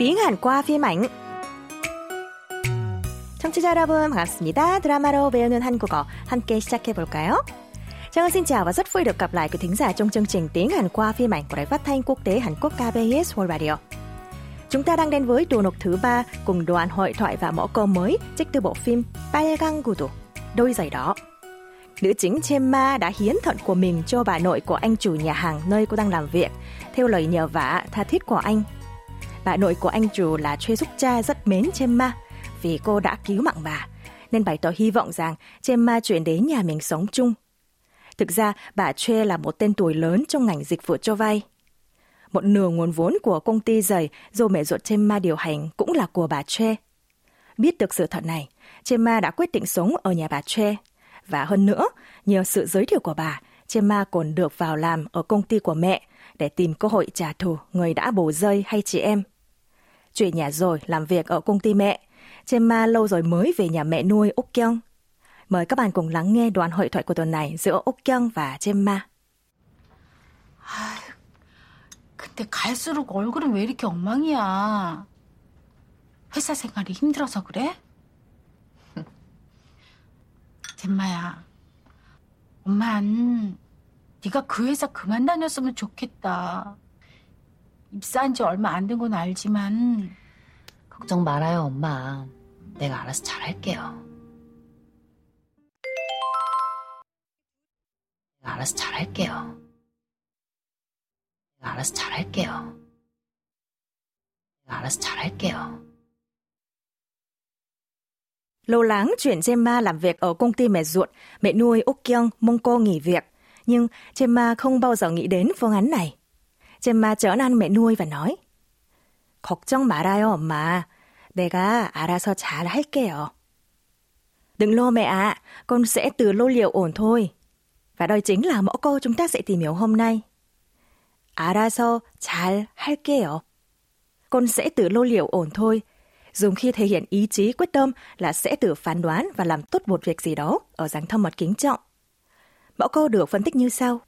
tiếng Hàn qua phim ảnh. 청취자 여러분 반갑습니다. 드라마로 배우는 한국어 함께 시작해 볼까요? Trang xin chào và rất vui được gặp lại quý thính giả trong chương trình tiếng Hàn qua phim ảnh của Đài Phát thanh Quốc tế Hàn Quốc KBS World Radio. Chúng ta đang đến với đồ nộp thứ ba cùng đoàn hội thoại và mẫu câu mới trích từ bộ phim 빨강 구두, đôi giày đó. Nữ chính Chemma đã hiến thận của mình cho bà nội của anh chủ nhà hàng nơi cô đang làm việc, theo lời nhờ vả tha thiết của anh. Bà nội của anh chủ là Choi Suk Cha rất mến Chemma vì cô đã cứu mạng bà, nên bày tỏ hy vọng rằng Chemma chuyển đến nhà mình sống chung. Thực ra, bà Choi là một tên tuổi lớn trong ngành dịch vụ cho vay. Một nửa nguồn vốn của công ty giày do mẹ ruột Chemma điều hành cũng là của bà Choi. Biết được sự thật này, Chemma đã quyết định sống ở nhà bà Choi. Và hơn nữa, nhờ sự giới thiệu của bà, Chema còn được vào làm ở công ty của mẹ để tìm cơ hội trả thù người đã bổ rơi hay chị em Chuyển nhà rồi làm việc ở công ty mẹ, Chemma lâu rồi mới về nhà mẹ nuôi Úc Kyung. Mời các bạn cùng lắng nghe đoạn hội thoại của tuần này giữa Úc Kyung và Chemma. 근데 갈수록 얼굴은 왜 이렇게 엉망이야? 회사 생활이 힘들어서 그래? 잼마야, 엄만 네가 그 회사 그만 다녔으면 좋겠다. 입사한 지 얼마 안 된 건 알지만 걱정 말아요, 엄마. 내가 알아서 잘할게요. 내가 알아서 잘할게요. 내가 알아서 잘할게요. 내가 알아서 잘할게요. Lâu lắng chuyển Gemma làm việc ở công ty mẹ ruột, mẹ nuôi Úc Kyung mong cô nghỉ việc. Nhưng Gemma không bao giờ nghĩ đến phương án này. Gemma trở ăn mẹ nuôi và nói 걱정 말아요, 엄마. 내가 알아서 잘 할게요. Đừng lo mẹ ạ, con sẽ tự lô liệu ổn thôi. Và đây chính là mẫu câu chúng ta sẽ tìm hiểu hôm nay. 알아서 잘 할게요. Con sẽ tự lô liệu ổn thôi. Dùng khi thể hiện ý chí quyết tâm là sẽ tự phán đoán và làm tốt một việc gì đó ở dáng thâm mật kính trọng. Mẫu câu được phân tích như sau.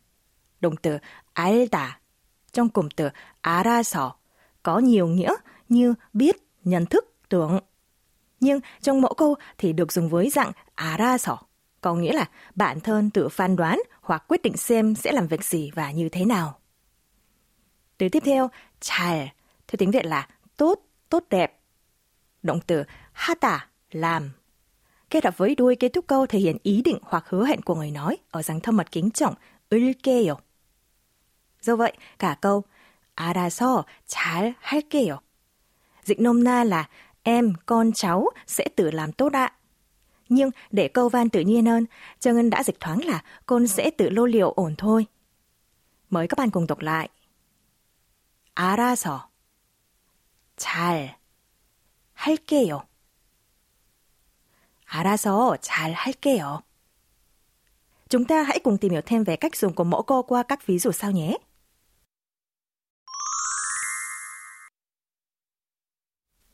Động từ 알다 trong cụm từ 알아서 có nhiều nghĩa như biết, nhận thức, tưởng. Nhưng trong mẫu câu thì được dùng với dạng 알아서, có nghĩa là bản thân tự phán đoán hoặc quyết định xem sẽ làm việc gì và như thế nào. Từ tiếp theo, 잘, theo tiếng Việt là tốt, tốt đẹp. Động từ 하다, làm. Kết hợp với đuôi kết thúc câu thể hiện ý định hoặc hứa hẹn của người nói ở dáng thâm mật kính trọng, 을게요. Do vậy, cả câu 알아서 잘 할게요. Dịch nôm na là em, con, cháu sẽ tự làm tốt ạ. Nhưng để câu van tự nhiên hơn, Trương Ngân đã dịch thoáng là con sẽ tự lô liệu ổn thôi. Mời các bạn cùng đọc lại. 알아서 잘 할게요. 알아서 잘 할게요. Chúng ta hãy cùng tìm hiểu thêm về cách dùng của mẫu câu qua các ví dụ sau nhé.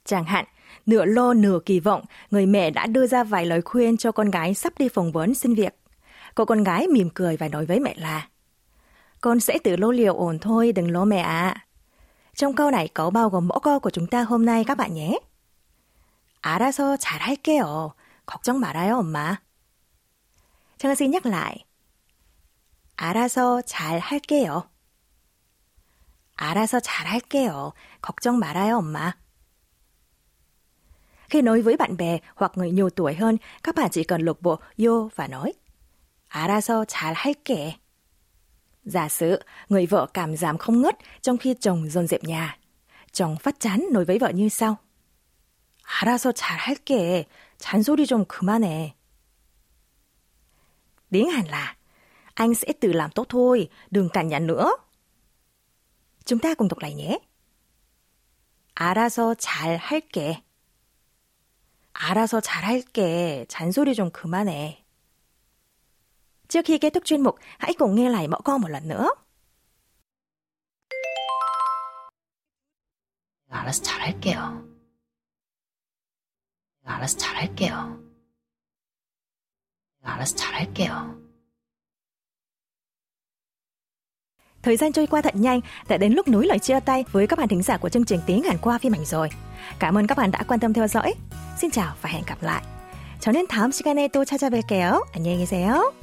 Chẳng hạn, nửa lo nửa kỳ vọng, người mẹ đã đưa ra vài lời khuyên cho con gái sắp đi phỏng vấn xin việc. Cô con gái mỉm cười và nói với mẹ là Con sẽ tự lô liều ổn thôi, đừng lo mẹ ạ. Trong câu này có bao gồm mẫu câu của chúng ta hôm nay các bạn nhé. 알아서 잘 할게요. 걱정 말아요, 엄마. Trang xin nhắc lại. 알아서 잘 할게요. 알아서 잘 할게요. 걱정 말아요, 엄마. Khi nói với bạn bè hoặc người nhiều tuổi hơn, các bạn chỉ cần lục bộ yo và nói 알아서 잘 할게. Giả sử, người vợ cảm giảm không ngất trong khi chồng dọn dẹp nhà. Chồng phát chán nói với vợ như sau. 알아서 잘 할게. 잔소리 좀 그만해. Tiếng Hàn là Anh sẽ tự làm tốt thôi, đừng cằn nhằn nữa. Chúng ta cùng đọc lại nhé. 알아서 잘 할게. 알아서 잘할게. 잔소리 좀 그만해. Cùng nghe lại mẫu câu một lần nữa. 알아서 잘할게요. 알아서 잘할게요. 알아서 잘할게요. Thời gian trôi qua thật nhanh, đã đến lúc nối lời chia tay với các bạn thính giả của chương trình tiếng Hàn qua phim ảnh rồi. Cảm ơn các bạn đã quan tâm theo dõi. Xin chào và hẹn gặp lại. 저는 다음 시간에 또 찾아뵐게요. 안녕히 계세요.